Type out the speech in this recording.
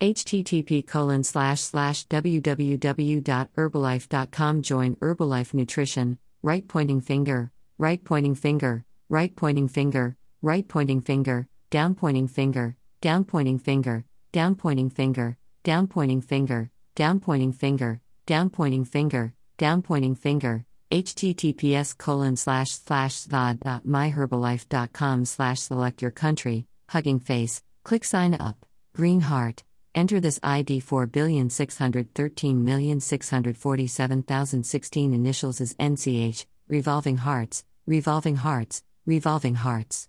http colon slash slash www.herbalife.com join herbalife nutrition right pointing finger right pointing finger right pointing finger right pointing finger down pointing finger down pointing finger down pointing finger down pointing finger down pointing finger down pointing finger down pointing finger https colon slash slash myherbalife.com slash select your country hugging face click sign up green heart Enter this ID 4,613,647,016 initials as NCH, revolving hearts, revolving hearts, revolving hearts.